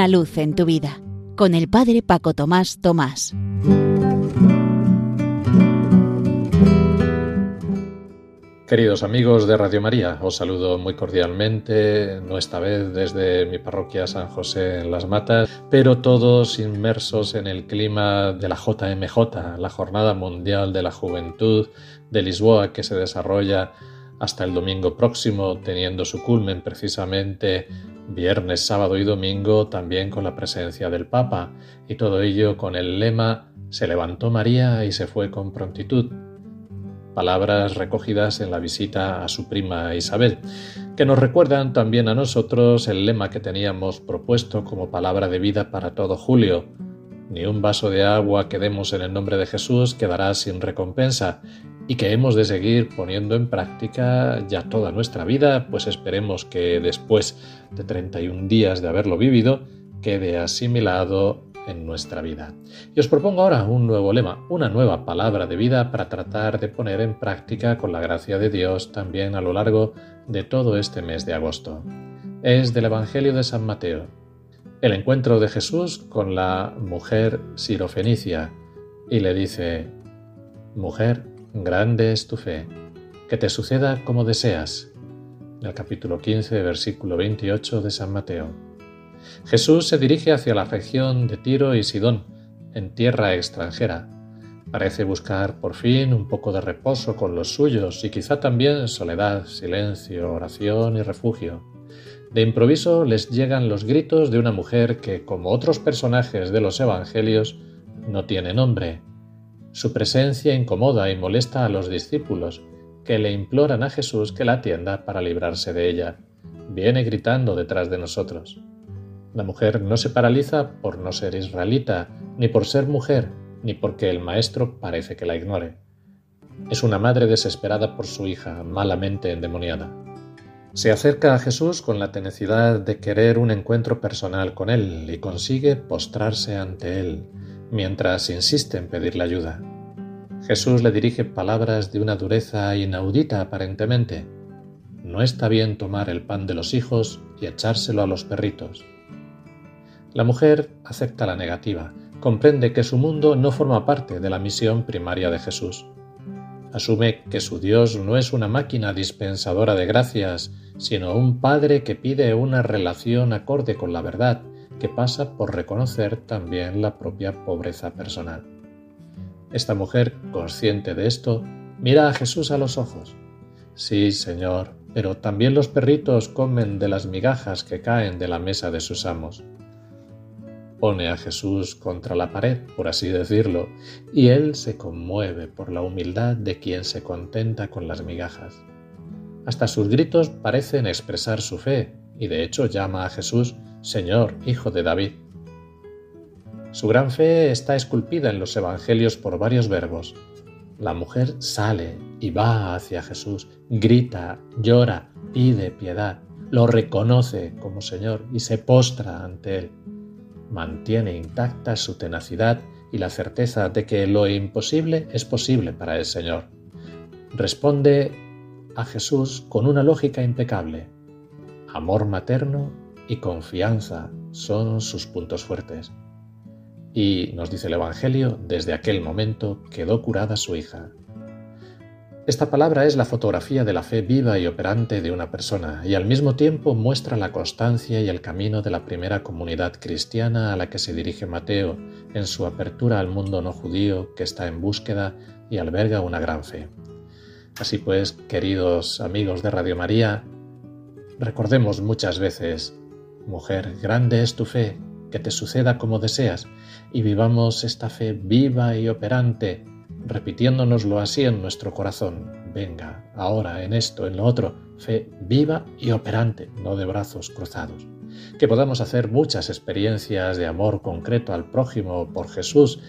Una luz en tu vida con el Padre Paco Tomás Tomás. Queridos amigos de Radio María, os saludo muy cordialmente, no esta vez desde mi parroquia San José en Las Matas, pero todos inmersos en el clima de la JMJ, la Jornada Mundial de la Juventud de Lisboa que se desarrolla hasta el domingo próximo, teniendo su culmen precisamente viernes, sábado y domingo, también con la presencia del Papa, y todo ello con el lema Se levantó María y se fue con prontitud. Palabras recogidas en la visita a su prima Isabel, que nos recuerdan también a nosotros el lema que teníamos propuesto como palabra de vida para todo julio, ni un vaso de agua que demos en el nombre de Jesús quedará sin recompensa y que hemos de seguir poniendo en práctica ya toda nuestra vida, pues esperemos que después de 31 días de haberlo vivido, quede asimilado en nuestra vida. Y os propongo ahora un nuevo lema, una nueva palabra de vida para tratar de poner en práctica con la gracia de Dios también a lo largo de todo este mes de agosto. Es del Evangelio de San Mateo, el encuentro de Jesús con la mujer sirofenicia y le dice, Mujer, grande es tu fe, que te suceda como deseas. En el capítulo 15, versículo 28 de San Mateo. Jesús se dirige hacia la región de Tiro y Sidón, en tierra extranjera. Parece buscar por fin un poco de reposo con los suyos y quizá también soledad, silencio, oración y refugio. De improviso les llegan los gritos de una mujer que, como otros personajes de los Evangelios, no tiene nombre. Su presencia incomoda y molesta a los discípulos, que le imploran a Jesús que la atienda para librarse de ella. Viene gritando detrás de nosotros. La mujer no se paraliza por no ser israelita, ni por ser mujer, ni porque el maestro parece que la ignore. Es una madre desesperada por su hija, malamente endemoniada. Se acerca a Jesús con la tenacidad de querer un encuentro personal con Él y consigue postrarse ante Él, mientras insiste en pedirle ayuda. Jesús le dirige palabras de una dureza inaudita aparentemente. No está bien tomar el pan de los hijos y echárselo a los perritos. La mujer acepta la negativa, comprende que su mundo no forma parte de la misión primaria de Jesús. Asume que su Dios no es una máquina dispensadora de gracias, sino un Padre que pide una relación acorde con la verdad, que pasa por reconocer también la propia pobreza personal. Esta mujer, consciente de esto, mira a Jesús a los ojos. Sí, Señor, pero también los perritos comen de las migajas que caen de la mesa de sus amos pone a Jesús contra la pared, por así decirlo, y él se conmueve por la humildad de quien se contenta con las migajas. Hasta sus gritos parecen expresar su fe, y de hecho llama a Jesús Señor, Hijo de David. Su gran fe está esculpida en los Evangelios por varios verbos. La mujer sale y va hacia Jesús, grita, llora, pide piedad, lo reconoce como Señor y se postra ante Él mantiene intacta su tenacidad y la certeza de que lo imposible es posible para el Señor. Responde a Jesús con una lógica impecable. Amor materno y confianza son sus puntos fuertes. Y, nos dice el Evangelio, desde aquel momento quedó curada su hija. Esta palabra es la fotografía de la fe viva y operante de una persona y al mismo tiempo muestra la constancia y el camino de la primera comunidad cristiana a la que se dirige Mateo en su apertura al mundo no judío que está en búsqueda y alberga una gran fe. Así pues, queridos amigos de Radio María, recordemos muchas veces, mujer, grande es tu fe, que te suceda como deseas, y vivamos esta fe viva y operante repitiéndonoslo así en nuestro corazón. Venga, ahora, en esto, en lo otro, fe viva y operante, no de brazos cruzados. Que podamos hacer muchas experiencias de amor concreto al prójimo por Jesús,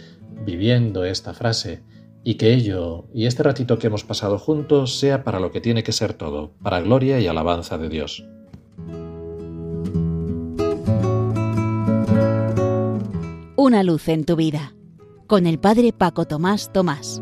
viviendo esta frase, y que ello y este ratito que hemos pasado juntos sea para lo que tiene que ser todo, para gloria y alabanza de Dios. Una luz en tu vida con el Padre Paco Tomás Tomás.